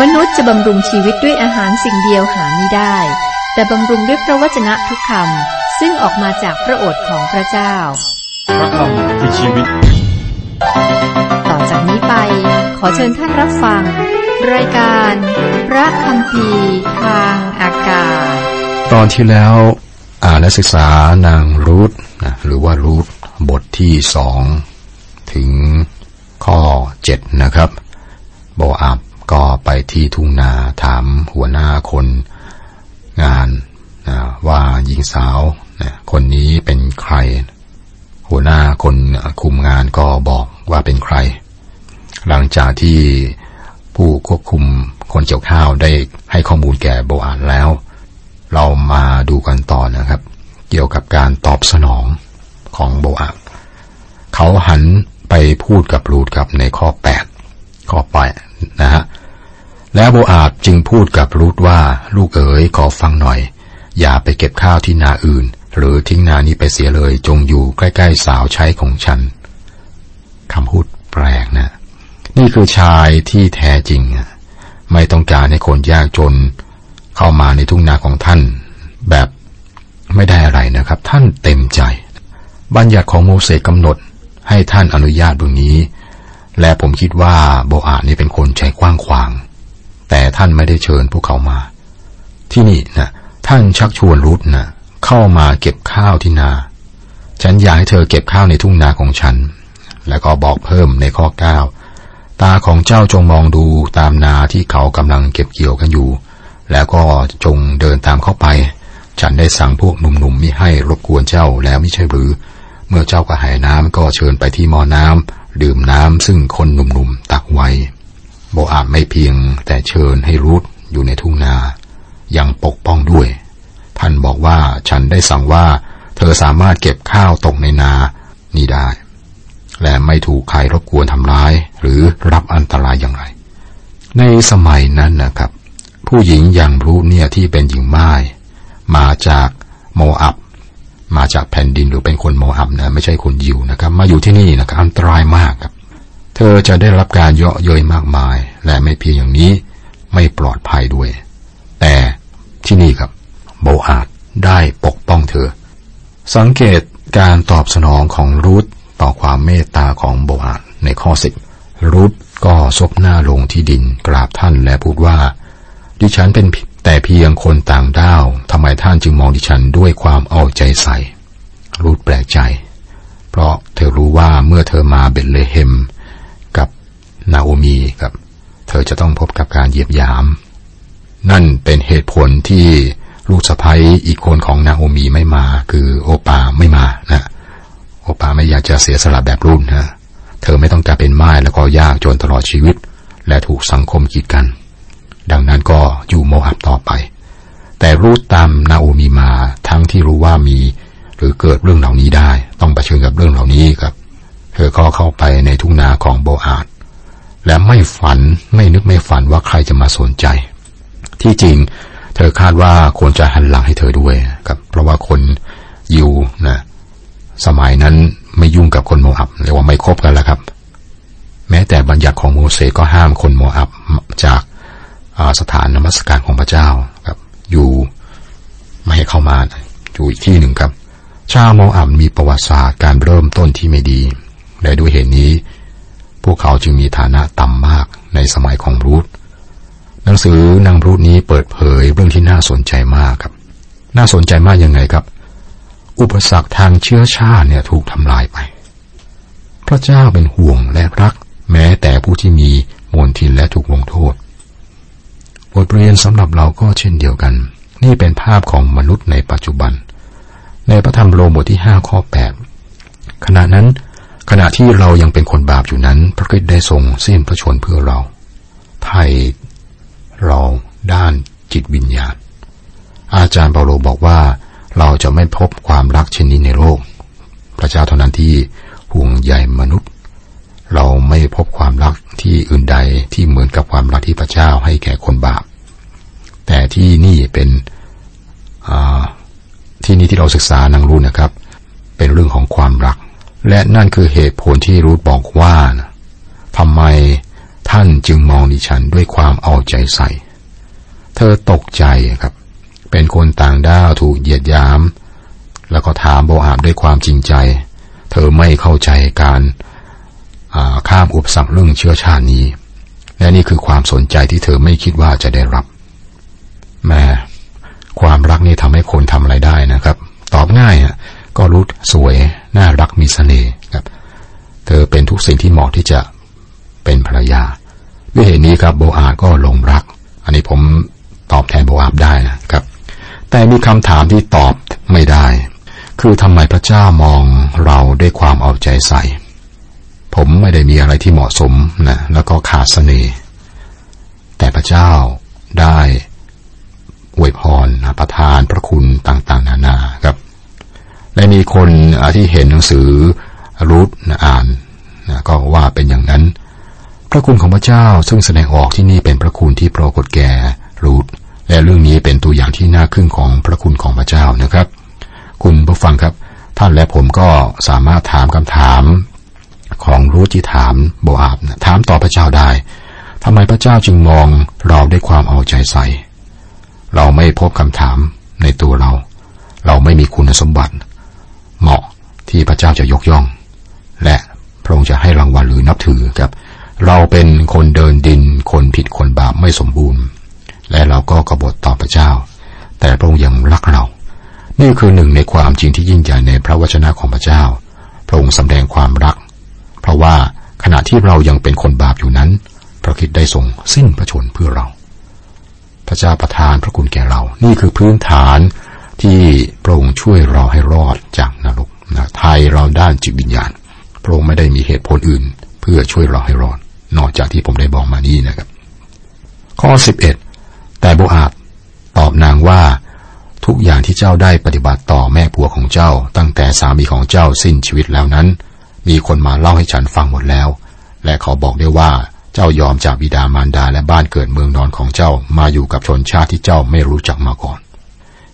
มนุษย์จะบำรุงชีวิตด้วยอาหารสิ่งเดียวหาไม่ได้ แต่บำรุงด้วยพระวจนะทุกคำซึ่งออกมาจากพระโอษฐ์ของพระเจ้า พระคำคือชีวิต ต่อจากนี้ไป ขอเชิญท่านรับฟัง รายการ พระคำพีทางอากาศ ตอนที่แล้วอ่านและศึกษานางรูทนะหรือว่ารูทบทที่สองถึงข้อเจ็ดนะครับโบอาบ ก็ไปที่ทุ่งนาถามหัวหน้าคนงานนะว่าหญิงสาวนะคนนี้เป็นใคร หัวหน้าคนคุมงานก็บอกว่าเป็นใคร หลังจากที่ผู้ควบคุมคนเกี่ยวข้าวได้ให้ข้อมูลแก่โบอาดแล้ว เรามาดูกันต่อนะครับ เกี่ยวกับการตอบสนองของโบอาบเขาหันไปพูดกับรูดกับในข้อแปดข้อแป นะฮะแล้วโบอาบจึงพูดกับรูดว่าลูกเอ๋ยขอฟังหน่อย อย่าไปเก็บข้าวที่นาอื่น หรือทิ้งนานี้ไปเสียเลยจงอยู่ใกล้ๆสาวใช้ของฉันคำพูดแปลกนะ นี่คือชายที่แท้จริง ไม่ต้องการให้คนยากจน เข้ามาในทุ่งนาของท่าน แบบไม่ได้อะไรนะครับ ท่านเต็มใจ บัญญัติของโมเสสกำหนดให้ท่านอนุญาตตรงนี้ และผมคิดว่าโบอานี่เป็นคนใจกว้างขวาง แต่ท่านไม่ได้เชิญพวกเขามา ที่นี่นะท่านชักชวนรุธนะเข้ามาเก็บข้าวที่นา ฉันอยากให้เธอเก็บข้าวในทุ่งนาของฉัน แล้วก็บอกเพิ่มในข้อเก้าตาของเจ้าจงมองดูตามนาที่เขากำลังเก็บเกี่ยวกันอยู่ แล้วก็จงเดินตามเข้าไป ฉันได้สั่งพวกหนุ่มๆไม่ให้รบกวนเจ้าแล้วไม่ใช่หรือ เมื่อเจ้ากระหายน้ำก็เชิญไปที่มอน้ำ ดื่มน้ำซึ่งคนหนุ่มๆตักไว้โบอาบไม่เพียงแต่เชิญให้รูทอยู่ในทุ่งนา ยังปกป้องด้วย ท่านบอกว่าฉันได้สั่งว่า เธอสามารถเก็บข้าวตกในนานี้ได้ และไม่ถูกใครรบกวนทำร้าย หรือรับอันตรายอย่างไร ในสมัยนั้นนะครับ ผู้หญิงอย่างรูทเนี่ยที่เป็นหญิงม่ายมาจากโมอับ มาจากแผ่นดินหรือเป็นคนโมอับนะไม่ใช่คนยิวนะครับ มาอยู่ที่นี่นะครับอันตรายมากครับ เธอจะได้รับการเยาะเย้ยมากมาย และไม่เพียงอย่างนี้ไม่ปลอดภัยด้วย แต่ที่นี่ครับโบอาดได้ปกป้องเธอ สังเกตการตอบสนองของรูทต่อความเมตตาของโบอาดในข้อสิบรูทก็ซบหน้าลงที่ดินกราบท่านและพูดว่า ดิฉันเป็น แต่เพียงคนต่างด้าวทำไมท่านจึงมองดิฉันด้วยความเอาใจใส่ รูทแปลกใจ เพราะเธอรู้ว่าเมื่อเธอมาเบตเลเฮมกับนาโอมีกับ เธอจะต้องพบกับการเหยียบยาม นั่นเป็นเหตุผลที่ลูกสะพ้ยอีกคนของนาโอมีไม่มา คือโอปาไม่มานะโอปาไม่อยากจะเสียสละแบบรุ่นนะเธอไม่ต้องการเป็นไม้แล้วก็ยากจนตลอดชีวิต และถูกสังคมกีดกัน ดังนั้นก็อยู่โมอับต่อไป แต่รูทตามนาโอมีมาทั้งที่รู้ว่ามี หรือเกิดเรื่องเหล่านี้ได้ ต้องเผชิญกับเรื่องเหล่านี้ครับ เธอก็เข้าไปในทุ่งนาของโบอาดและไม่ฝันไม่นึกไม่ฝันว่าใครจะมาสนใจ ที่จริง เธอคาดว่าควรจะหันหลังให้เธอด้วยครับ เพราะว่าคนยิวนะสมัยนั้นไม่ยุ่งกับคนโมอับเรียกว่าไม่คบกันแล้วครับ แม้แต่บัญญัติของโมเสสก็ห้ามคนโมอับจาก สถานนมัสการของพระเจ้าครับ อยู่ไม่ให้เข้ามาอยู่อีกที่หนึ่งครับ ชาวโมอับมีประวัติศาสตร์การเริ่มต้นที่ไม่ดีและด้วยเหตุนี้ พวกเขาจึงมีฐานะต่ำมากในสมัยของรูธหนังสือนางรูธนี้เปิดเผยเรื่องที่น่าสนใจมากครับ น่าสนใจมากยังไงครับ อุปสรรคทางเชื้อชาติเนี่ยถูกทำลายไป พระเจ้าเป็นห่วงและรัก แม้แต่ผู้ที่มีมวลทินและถูกลงโทษบท เรียนสำหรับเราก็เช่นเดียวกัน นี่เป็นภาพของมนุษย์ในปัจจุบัน ในพระธรรมโรมบทที่ห้าข้อแปดขณะนั้น ขณะที่เรายังเป็นคนบาปอยู่นั้น พระคริสต์ได้ทรงสิ้นพระชนเพื่อเราไทยเราด้านจิตวิญญาณ อาจารย์เปาโลบอกว่าเราจะไม่พบความรักเช่นนี้ในโลก พระเจ้าเท่านั้นที่ห่วงใยมนุษย์ เราไม่พบความรักที่อื่นใดที่เหมือนกับความรักที่พระเจ้าให้แก่คนบาป แต่ที่นี่เป็นที่นี่ที่เราศึกษานางรูนนะครับ เป็นเรื่องของความรัก และนั่นคือเหตุผลที่รูทบอกว่าทำไมท่านจึงมองดิฉันด้วยความเอาใจใส่ เธอตกใจครับ เป็นคนต่างด้าวถูกเหยียดยาม แล้วก็ถามโบอาบด้วยความจริงใจ เธอไม่เข้าใจการข้ามอุปสรรคเรื่องเชื้อชาตินี้ และนี่คือความสนใจที่เธอไม่คิดว่าจะได้รับ แม่ความรักนี่ทำให้คนทำอะไรได้นะครับ ตอบง่ายอะก็รู้สวยน่ารักมีสเสน่ห์ครับ เธอเป็นทุกสิ่งที่เหมาะที่จะเป็นภรรยา ด้วยเหตุนี้ครับโบอาก็ลงรัก อันนี้ผมตอบแทนโบอาบได้นะครับ แต่มีคำถามที่ตอบไม่ได้ คือทำไมพระเจ้ามองเราด้วยความเอาใจใส่ ผมไม่ได้มีอะไรที่เหมาะสมนะแล้วก็ขาดเสน่ห์แต่พระเจ้าได้ อวยพรประทานพระคุณต่างๆ นานาครับ และมีคนที่เห็นหนังสือรูทอ่านก็ว่าเป็นอย่างนั้น พระคุณของพระเจ้าซึ่งแสดงออกที่นี่เป็นพระคุณที่ปรากฏแก่รูทและเรื่องนี้เป็นตัวอย่างที่น่าขึ้นของพระคุณของพระเจ้านะครับ คุณผู้ฟังครับ ท่านและผมก็สามารถถามคำถามของรูทที่ถามโบอาบถามต่อพระเจ้าได้ทำไมพระเจ้าจึงมองเราด้วยความเอาใจใส่ เราไม่พบคำถามในตัวเรา เราไม่มีคุณสมบัติ เหมาะที่พระเจ้าจะยกย่อง และพระองค์จะให้รางวัลหรือนับถือครับ เราเป็นคนเดินดิน คนผิดคนบาปไม่สมบูรณ์ และเราก็กบฏต่อพระเจ้า แต่พระองค์ยังรักเรา นี่คือหนึ่งในความจริงที่ยิ่งใหญ่ในพระวจนะของพระเจ้า พระองค์สำแดงความรัก เพราะว่าขณะที่เรายังเป็นคนบาปอยู่นั้น พระคิดได้ทรงสิ้นพระชนเพื่อเรา พระเจ้าประทานพระคุณแก่เรา นี่คือพื้นฐานที่พระองค์ช่วยเราให้รอดจากนรกนะไทยเราด้านจิตวิญญาณ พระองค์ไม่ได้มีเหตุผลอื่น เพื่อช่วยเราให้รอด นอกจากที่ผมได้บอกมานี้นะครับ ข้อ 11 แต่โบอาบตอบนางว่าทุกอย่างที่เจ้าได้ปฏิบัติต่อแม่ผัวของเจ้า ตั้งแต่สามีของเจ้าสิ้นชีวิตแล้วนั้น มีคนมาเล่าให้ฉันฟังหมดแล้ว และเขาบอกได้ว่า เจ้ายอมจากบิดามารดาและบ้านเกิดเมืองนอนของเจ้ามาอยู่กับชนชาติที่เจ้าไม่รู้จักมาก่อน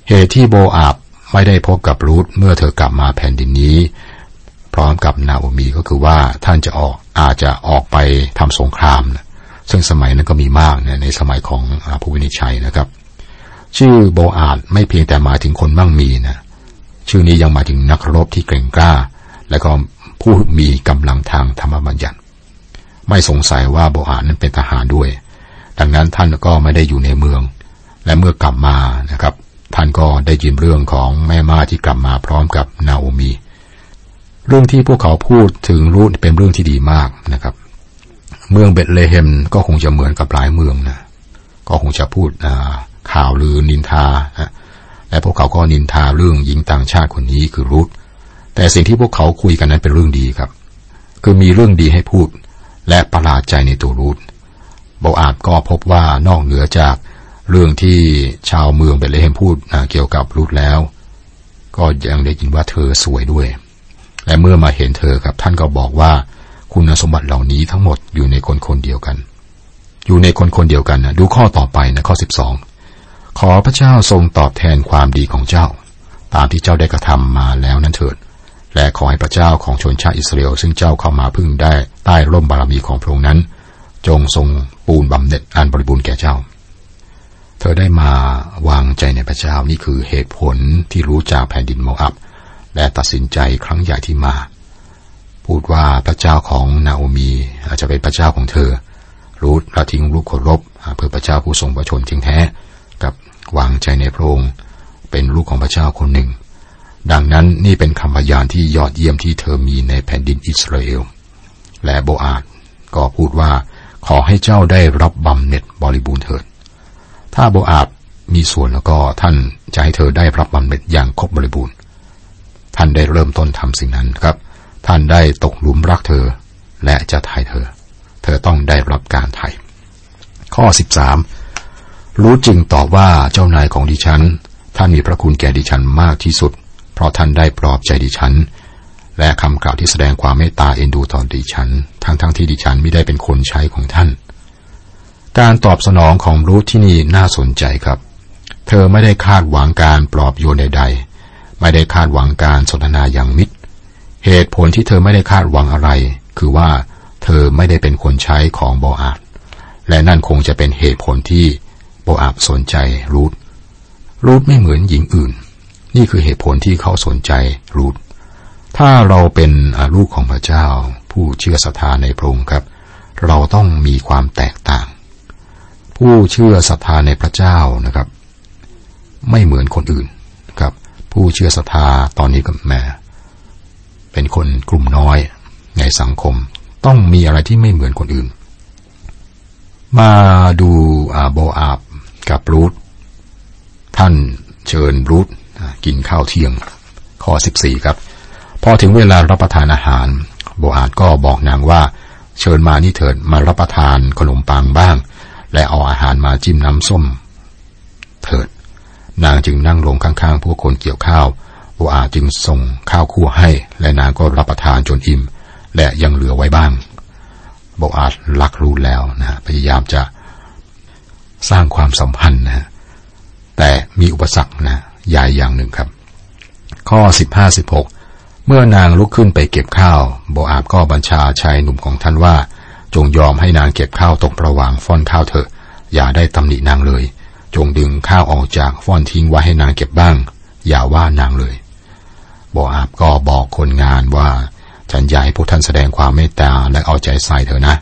เหตุที่โบอาบไม่ได้พบกับรูธเมื่อเธอกลับมาแผ่นดินนี้ พร้อมกับนาโอมีก็คือว่าท่านจะออกอาจจะออกไปทำสงครามนะซึ่งสมัยนั้นก็มีมากนะในสมัยของผู้วินิจฉัยนะครับ ชื่อโบอาดไม่เพียงแต่หมายถึงคนมั่งมีนะชื่อนี้ยังหมายถึงนักรบที่เก่งกล้า และก็ผู้มีกำลังทางธรรมบัญญัติ ไม่สงสัยว่าโบอานั้นเป็นทหารด้วย ดังนั้นท่านก็ไม่ได้อยู่ในเมือง และเมื่อกลับมานะครับ ท่านก็ได้ยินเรื่องของแม่มาที่กลับมาพร้อมกับนาโอมี เรื่องที่พวกเขาพูดถึงรูทเป็นเรื่องที่ดีมากนะครับ เมืองเบตเลเฮมก็คงจะเหมือนกับหลายเมืองนะก็คงจะพูดข่าวลือนินทาและพวกเขาก็นินทาเรื่องหญิงต่างชาติคนนี้คือรูทแต่สิ่งที่พวกเขาคุยกันนั้นเป็นเรื่องดีครับ คือมีเรื่องดีให้พูด และประหลาดใจในตัวรูทโบอาบก็พบว่านอกเหนือจากเรื่องที่ชาวเมืองเบลเลเฮมพูดเกี่ยวกับรูทแล้ว ก็ยังได้ยินว่าเธอสวยด้วย และเมื่อมาเห็นเธอครับท่านก็บอกว่า คุณสมบัติเหล่านี้ทั้งหมดอยู่ในคนคนเดียวกัน อยู่ในคนคนเดียวกันนะดูข้อต่อไปนะข้อสิบสองขอพระเจ้าทรงตอบแทนความดีของเจ้า ตามที่เจ้าได้กระทำมาแล้วนั้นเถิด และขอให้พระเจ้าของชนชาติอิสราเอลซึ่งเจ้าเข้ามาพึ่งได้ใต้ร่มบารมีของพระองค์นั้น จงทรงปูนบำเหน็จอันบริบูรณ์แก่เจ้า เธอได้มาวางใจในพระเจ้านี่คือเหตุผลที่รู้จากแผ่นดินโมอับ และตัดสินใจครั้งใหญ่ที่มา พูดว่าพระเจ้าของนาโอมีอาจจะเป็นพระเจ้าของเธอ รู้ละทิ้งลูกขรบเพื่อพระเจ้าผู้ทรงประชนจริงแท้ กับวางใจในพระองค์เป็นลูกของพระเจ้าคนหนึ่ง ดังนั้นนี่เป็นคำพยานที่ยอดเยี่ยมที่เธอมีในแผ่นดินอิสราเอล และโบอาดก็พูดว่าขอให้เจ้าได้รับบำเหน็จบริบูรณ์เถิด ถ้าโบอาดมีส่วนแล้วก็ท่านจะให้เธอได้รับบำเหน็จอย่างครบบริบูรณ์ ท่านได้เริ่มต้นทำสิ่งนั้นครับ ท่านได้ตกหลุมรักเธอ และจะไถ่เธอ เธอต้องได้รับการไถ่ข้อสิบสามรู้จริงตอบว่าเจ้านายของดิฉัน ท่านมีพระคุณแก่ดิฉันมากที่สุด เพราะท่านได้ปลอบใจดิฉัน และคำกล่าวที่แสดงความเมตตาเอ็นดูต่อดิฉัน ทั้งทั้งที่ดิฉันไม่ได้เป็นคนใช้ของท่าน การตอบสนองของรูทที่นี่น่าสนใจครับ เธอไม่ได้คาดหวังการปลอบโยนใด ๆ ไม่ได้คาดหวังการสนทนาอย่างมิตร เหตุผลที่เธอไม่ได้คาดหวังอะไร คือว่าเธอไม่ได้เป็นคนใช้ของโบออาดและนั่นคงจะเป็นเหตุผลที่โบอาบสนใจรูทรูทไม่เหมือนหญิงอื่น นี่คือเหตุผลที่เขาสนใจรูทถ้าเราเป็นลูกของพระเจ้า ผู้เชื่อศรัทธาในพระองค์ครับ เราต้องมีความแตกต่าง ผู้เชื่อศรัทธาในพระเจ้านะครับ ไม่เหมือนคนอื่นครับ ผู้เชื่อศรัทธาตอนนี้กับแม่เป็นคนกลุ่มน้อยในสังคม ต้องมีอะไรที่ไม่เหมือนคนอื่น มาดูอาโบอาบกับรูทท่านเชิญรูท กินข้าวเที่ยง ข้อ 14 ครับ พอถึงเวลารับประทานอาหาร โบอาดก็บอกนางว่า เชิญมานี่เถิดมารับประทานขนมปังบ้าง และเอาอาหารมาจิ้มน้ำส้ม เถิด นางจึงนั่งลงข้างๆผู้คนเกี่ยวข้าวโบอาจึงส่งข้าวคั่วให้ และนางก็รับประทานจนอิ่ม และยังเหลือไว้บ้างโบอาดรักรู้แล้วนะพยายามจะสร้างความสัมพันธ์นะแต่มีอุปสรรคนะ ใหญ่อย่างหนึ่งครับ ข้อสิบห้าสิบหกเมื่อนางลุกขึ้นไปเก็บข้าวโบอาบก็บัญชาชายหนุ่มของท่านว่า จงยอมให้นางเก็บข้าวตกประวางฟ่อนข้าวเถอะ อย่าได้ตำหนินางเลย จงดึงข้าวออกจากฟ่อนทิ้งไว้ให้นางเก็บบ้าง อย่าว่านางเลยโบอาบก็บอกคนงานว่า ฉันอยากให้พวกท่านแสดงความเมตตาและเอาใจใส่เถอะนะ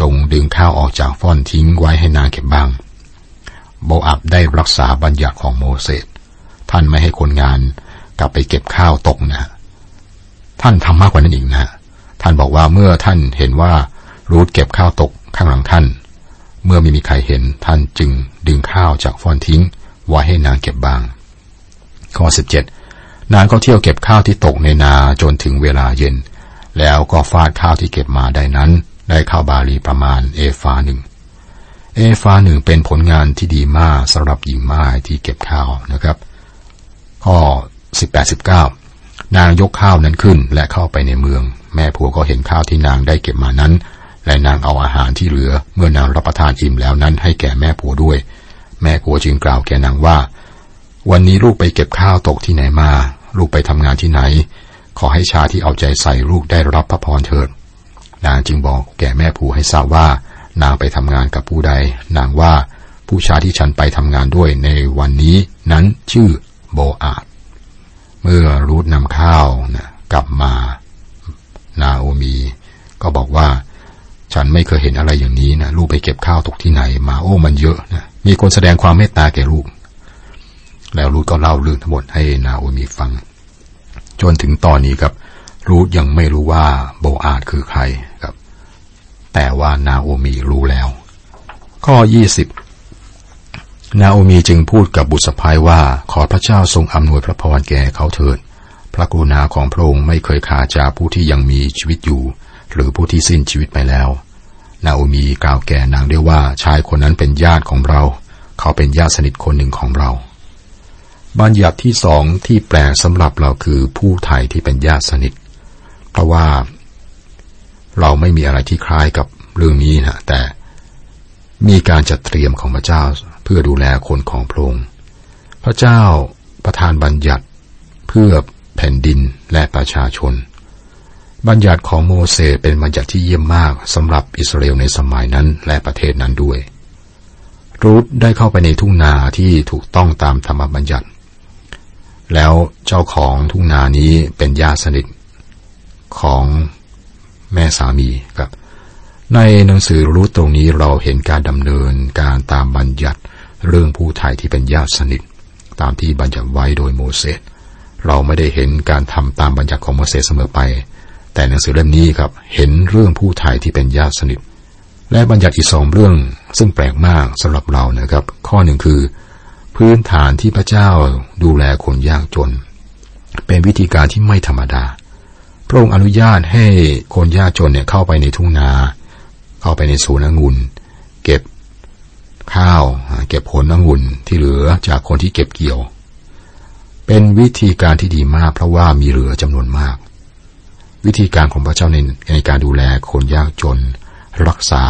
จงดึงข้าวออกจากฟ่อนทิ้งไว้ให้นางเก็บบ้างโบอาบได้รักษาบัญญัติของโมเสส ท่านไม่ให้คนงานกลับไปเก็บข้าวตกนะท่านทำมากกว่านั้นอีกนะท่านบอกว่าเมื่อท่านเห็นว่ารูทเก็บข้าวตกข้างหลังท่าน เมื่อไม่มีใครเห็นท่านจึงดึงข้าวจากฟอนทิ้ง ไว้ให้นางเก็บบางข้อสิบเจ็ดนางก็เที่ยวเก็บข้าวที่ตกในนาจนถึงเวลาเย็น แล้วก็ฟาดข้าวที่เก็บมาได้นั้น ได้ข้าวบาลีประมาณเอฟาหนึ่งเอฟาหนึ่งเป็นผลงานที่ดีมากสำหรับหญิงม่ายที่เก็บข้าวนะครับ ข้อสิบแปดสิบเก้านางยกข้าวนั้นขึ้น และเข้าไปในเมือง แม่ผัวก็เห็นข้าวที่นางได้เก็บมานั้น และนางเอาอาหารที่เหลือ เมื่อนางรับประทานอิ่มแล้วนั้น ให้แก่แม่ผัวด้วย แม่ผัวจึงกล่าวแก่นางว่า วันนี้ลูกไปเก็บข้าวตกที่ไหนมา ลูกไปทำงานที่ไหน ขอให้ชาที่เอาใจใส่ลูกได้รับพระพรเถิดนางจึงบอกแก่แม่ผัวให้ทราบว่า นางไปทำงานกับผู้ใด นางว่าผู้ชายที่ฉันไปทำงานด้วยในวันนี้นั้นชื่อ โบอาดเมื่อรูทนำข้าวนะกลับมานาโอมี ก็บอกว่า ฉันไม่เคยเห็นอะไรอย่างนี้นะลูกไปเก็บข้าวตกที่ไหนมาโอ้มันเยอะนะมีคนแสดงความเมตตาแก่ลูก แล้วรูทก็เล่าเรื่องทั้งหมดให้นาโอมีฟัง จนถึงตอนนี้ครับ รูทยังไม่รู้ว่าโบอาดคือใครครับ แต่ว่านาโอมีรู้แล้ว ข้อยี่สิบ นาโอมีจึงพูดกับบุตรสะพ้ายว่าขอพระเจ้าทรงอำนวยพระพรแก่เขาเถิด พระกรุณาของพระองค์ไม่เคยขาดจากผู้ที่ยังมีชีวิตอยู่ หรือผู้ที่สิ้นชีวิตไปแล้ว นาโอมีกล่าวแก่นางได้ว่าชายคนนั้นเป็นญาติของเรา เขาเป็นญาติสนิทคนหนึ่งของเรา บัญญัติที่สองที่แปลสำหรับเราคือผู้ไทยที่เป็นญาติสนิท เพราะว่า เราไม่มีอะไรที่คล้ายกับเรื่องนี้นะแต่มีการจัดเตรียมของพระเจ้า พื่อดูแลคนของพระองค์ พระเจ้าประทานบัญญัติเพื่อแผ่นดินและประชาชน บัญญัติของโมเสสเป็นบัญญัติที่เยี่ยมมากสำหรับอิสราเอลในสมัยนั้นและประเทศนั้นด้วย รูธได้เข้าไปในทุ่งนาที่ถูกต้องตามธรรมบัญญัติ แล้วเจ้าของทุ่งนานี้เป็นญาติสนิทของแม่สามีครับ ในหนังสือรู้ตรงนี้เราเห็นการดำเนินการตามบัญญัติ เรื่องผู้ไทยที่เป็นญาติสนิท ตามที่บัญญัติไว้โดยโมเสส เราไม่ได้เห็นการทำตามบัญญัติของโมเสสเสมอไป แต่หนังสือเล่มนี้ครับเห็นเรื่องผู้ไทยที่เป็นญาติสนิท และบัญญัติอีกสองเรื่องซึ่งแปลกมากสำหรับเรานะครับ ข้อหนึ่งคือ พื้นฐานที่พระเจ้าดูแลคนยากจน เป็นวิธีการที่ไม่ธรรมดาพระองค์อนุญาตให้คนยากจนเนี่ยเข้าไปในทุ่งนา เข้าไปในสวนองุ่น ข้าว เก็บผลองุ่นที่เหลือจากคนที่เก็บเกี่ยว เป็นวิธีการที่ดีมากเพราะว่ามีเหลือจำนวนมาก วิธีการของพระเจ้าในในการดูแลคนยากจน รักษา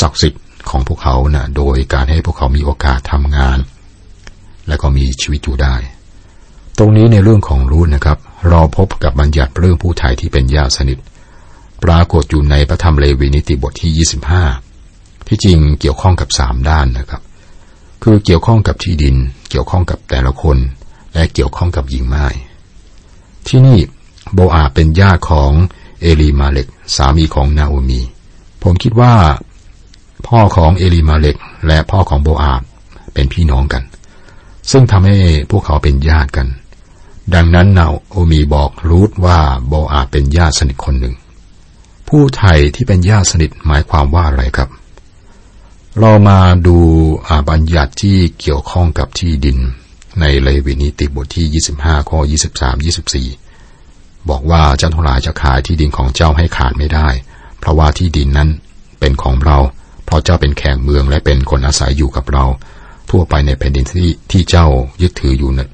ศักดิ์สิทธิ์ของพวกเขานะ่ะโดยการให้พวกเขามีโอกาสทำงาน และก็มีชีวิตอยู่ได้ ตรงนี้ในเรื่องของรู้นะครับ เราพบกับบัญญัติเรื่องผู้ไทยที่เป็นญาติสนิท ปรากฏอยู่ในพระธรรมเลวีนิติบทที่ 25 ที่จริงเกี่ยวข้องกับสามด้านนะครับ คือเกี่ยวข้องกับที่ดิน เกี่ยวข้องกับแต่ละคน และเกี่ยวข้องกับหญิงไม้ที่นี่โบอาเป็นญาติของเอลีมาเล็กสามีของนาโอมี ผมคิดว่า พ่อของเอลีมาเล็กและพ่อของโบอาเป็นพี่น้องกัน ซึ่งทำให้พวกเขาเป็นญาติกัน ดังนั้นนาโอมีบอกรูทว่าโบอาเป็นญาติสนิทคนหนึ่ง ผู้ไทยที่เป็นญาติสนิทหมายความว่าอะไรครับ เรามาดูอาบัญญัติที่เกี่ยวข้องกับที่ดิน ในเลวีนิติบทที่ 25 ข้อ 23 24 บอกว่าเจ้าทั้งหลายจะขายที่ดินของเจ้าให้ขาดไม่ได้ เพราะว่าที่ดินนั้นเป็นของเรา เพราะเจ้าเป็นแขกเมืองและเป็นคนอาศัยอยู่กับเรา ทั่วไปในแผ่นดินที่ที่เจ้ายึดถืออยู่นั้น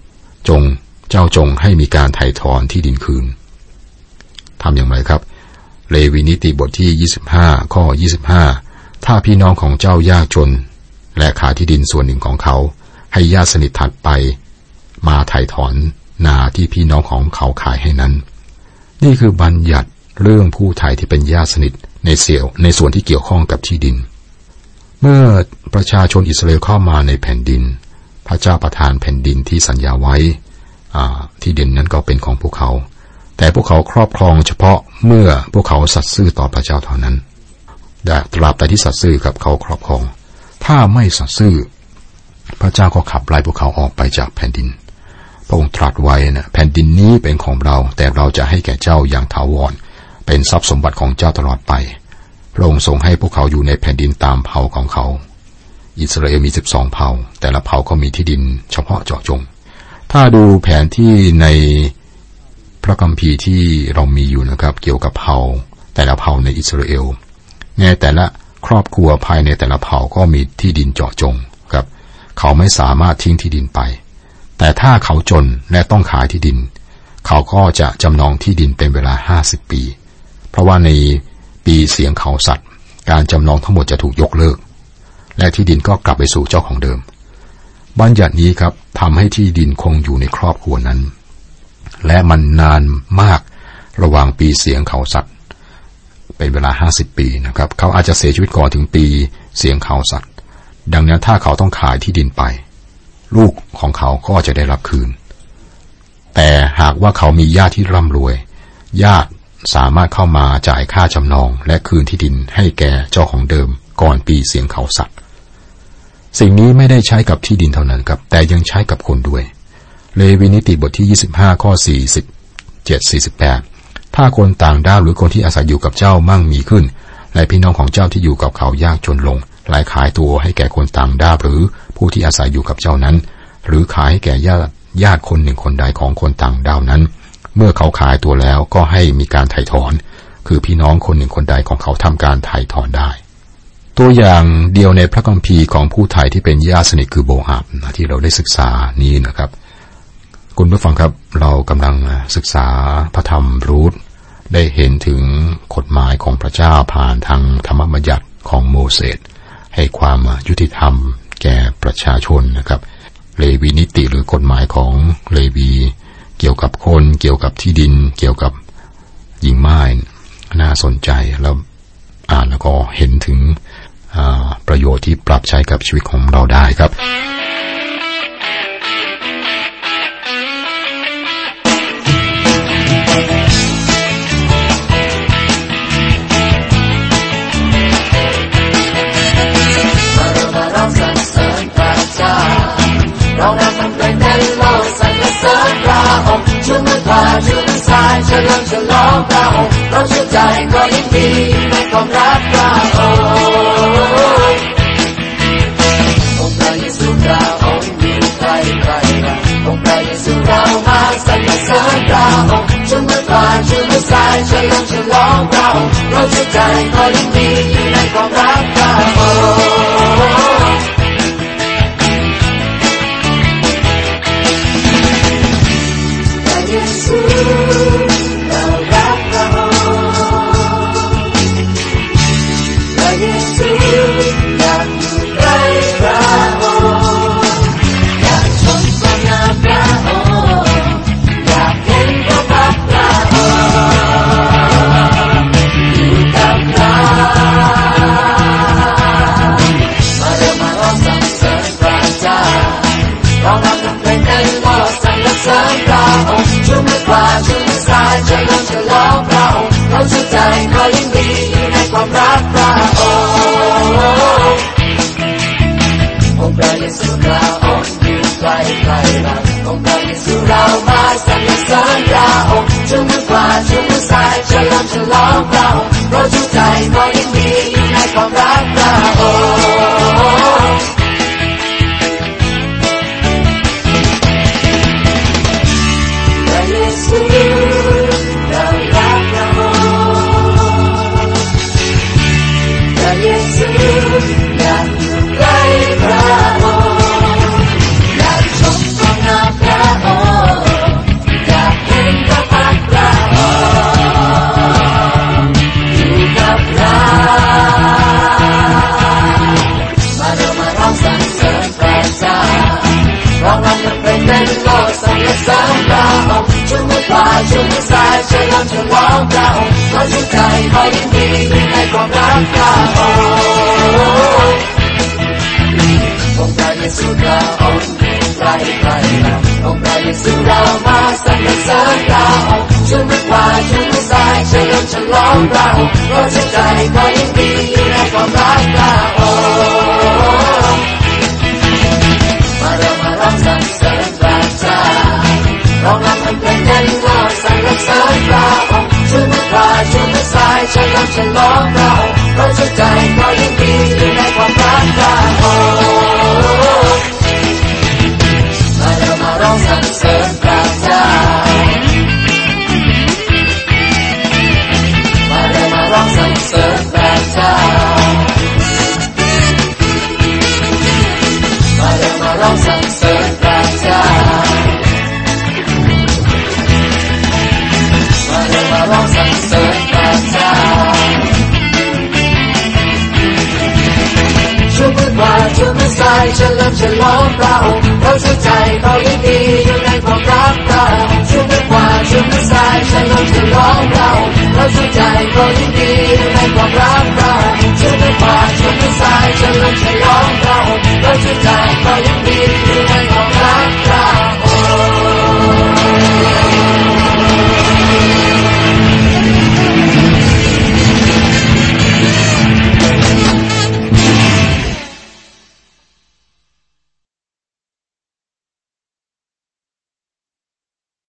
จงเจ้าจงให้มีการไถ่ถอนที่ดินคืนทำอย่างไรครับ เลวีนิติบทที่ 25 ข้อ 25 ถ้าพี่น้องของเจ้ายากจน และขายที่ดินส่วนหนึ่งของเขา ให้ญาติสนิทถัดไป มาไถ่ถอนนาที่พี่น้องของเขาขายให้นั้น นี่คือบัญญัติเรื่องผู้ไทยที่เป็นญาติสนิทในเสียวในส่วนที่เกี่ยวข้องกับที่ดิน เมื่อประชาชนอิสราเอลเข้ามาในแผ่นดิน พระเจ้าประทานแผ่นดินที่สัญญาไว้ที่ดินนั้นก็เป็นของพวกเขา แต่พวกเขาครอบครองเฉพาะเมื่อพวกเขาสัตย์ซื่อต่อพระเจ้าเท่านั้น ต่ตราบใดที่สัตย์ซื่อกับเขาครอบครอง ถ้าไม่สัตย์ซื่อ พระเจ้าก็ขับไล่พวกเขาออกไปจากแผ่นดิน พระองค์ตรัสไว้นะแผ่นดินนี้เป็นของเรา แต่เราจะให้แก่เจ้าอย่างถาวร เป็นทรัพย์สมบัติของเจ้าตลอดไป พระองค์ทรงให้พวกเขาอยู่ในแผ่นดินตามเผ่าของเขา อิสราเอลมีสิบสองเผ่า แต่ละเผ่าก็มีที่ดินเฉพาะเจาะจง ถ้าดูแผนที่ในพระคัมภีร์ที่เรามีอยู่นะครับ เกี่ยวกับเผ่า แต่ละเผ่าในอิสราเอล ในแต่ละครอบครัวภายในแต่ละเผ่าก็มีที่ดินเจาะจงครับ เขาไม่สามารถทิ้งที่ดินไป แต่ถ้าเขาจนและต้องขายที่ดิน เขาก็จะจำนองที่ดินเป็นเวลาห้าสิบปี เพราะว่าในปีเสียงเขาสัตว์ การจำนองทั้งหมดจะถูกยกเลิก และที่ดินก็กลับไปสู่เจ้าของเดิม บัญญัตินี้ครับทำให้ที่ดินคงอยู่ในครอบครัวนั้น และมันนานมากระหว่างปีเสียงเขาสัตว์ เป็นเวลาห้าสิบปีนะครับ เขาอาจจะเสียชีวิตก่อนถึงปีเสียงเขาสัตว์ดังนั้นถ้าเขาต้องขายที่ดินไป ลูกของเขาก็จะได้รับคืน แต่หากว่าเขามีญาติที่ร่ำรวย ญาติสามารถเข้ามาจ่ายค่าจำนอง และคืนที่ดินให้แก่เจ้าของเดิมก่อนปีเสียงเขาสัตว์สิ่งนี้ไม่ได้ใช้กับที่ดินเท่านั้นครับ แต่ยังใช้กับคนด้วย เลวินิติบทที่ 25 ข้อ47 48 ถ้าคนต่างด้าวหรือคนที่อาศัยอยู่กับเจ้ามั่งมีขึ้น และพี่น้องของเจ้าที่อยู่กับเขายากจนลงหลายขายตัวให้แก่คนต่างด้าวหรือผู้ที่อาศัยอยู่กับเจ้านั้น หรือขายให้แก่ญาติญาติคนหนึ่งคนใดของคนต่างด้าวนั้น เมื่อเขาขายตัวแล้วก็ให้มีการไถ่ถอน คือพี่น้องคนหนึ่งคนใดของเขาทำการไถ่ถอนได้ ตัวอย่างเดียวในพระคัมภีร์ของผู้ไทยที่เป็นญาติสนิทคือโบอาบที่เราได้ศึกษานี้นะครับ คุณผู้ฟังครับเรากำลังศึกษาพระธรรมรูท ได้เห็นถึงกฎหมายของพระเจ้าผ่านทางธรรมบัญญัติของโมเสสให้ความยุติธรรมแก่ประชาชนนะครับ เลวีนิติหรือกฎหมายของเลวี เกี่ยวกับคน เกี่ยวกับที่ดิน เกี่ยวกับหญิงไม้น่าสนใจแล้วอ่านแล้วก็เห็นถึงประโยชน์ที่ปรับใช้กับชีวิตของเราได้ครับ เรานำมันไปเน้นเล่าสรรเสริญพระองค์ชูมือขาชูมือสายฉลิมฉลองพระองเราชื่นใจก็ยิ่งดีในความรักพระองค์องค์พระเยซูเองค์มีใครใครองค์พระเยซูเรามาสรรเสริญพระองค์ชูมือขวาชูอ้ายเฉลิมองพระองค์เราชื่นใจก็ยิ่งดี ความรักพระองค์องค์พระเยซูเราองค์อยู่ใกล้ใกล้เราองค์พระเยซูเรามาสรรเสริญพระองค์ชูมือขวาชูมือซ้ายฉลองฉลองพระองค์เราะทุใจก็ยินดีอยู่ในความรักพระอง พร ใจขอยินดีในความรักพระองค์องค์พระเยซูเราองค์อยู่ใกล้ใกล้เราองค์พระเยซูเรามาสรรเสริญเราช่วยมือขวาช่วยมือซ้ายเฉลิมฉลองเราเราชื่นใจก็ยินดีในความรักเรา ฉลิมฉลองเราเราสุขใจก็ยินดีอยู่ในความรักเรา เฉลิมฉลองพระองค์เราชื่นใจเรายินดีอยู่ในความรักพระองค์ชูมือขวาชูมือซ้ายเฉลิมฉลองพระองค์เราชื่นใจเรายินดีอยู่ในความรักพระองค์ชูมือขวาชูมือซ้ายเฉลิมฉลองพระองค์เราชื่นใจเรายินดีอยู่ในความรัก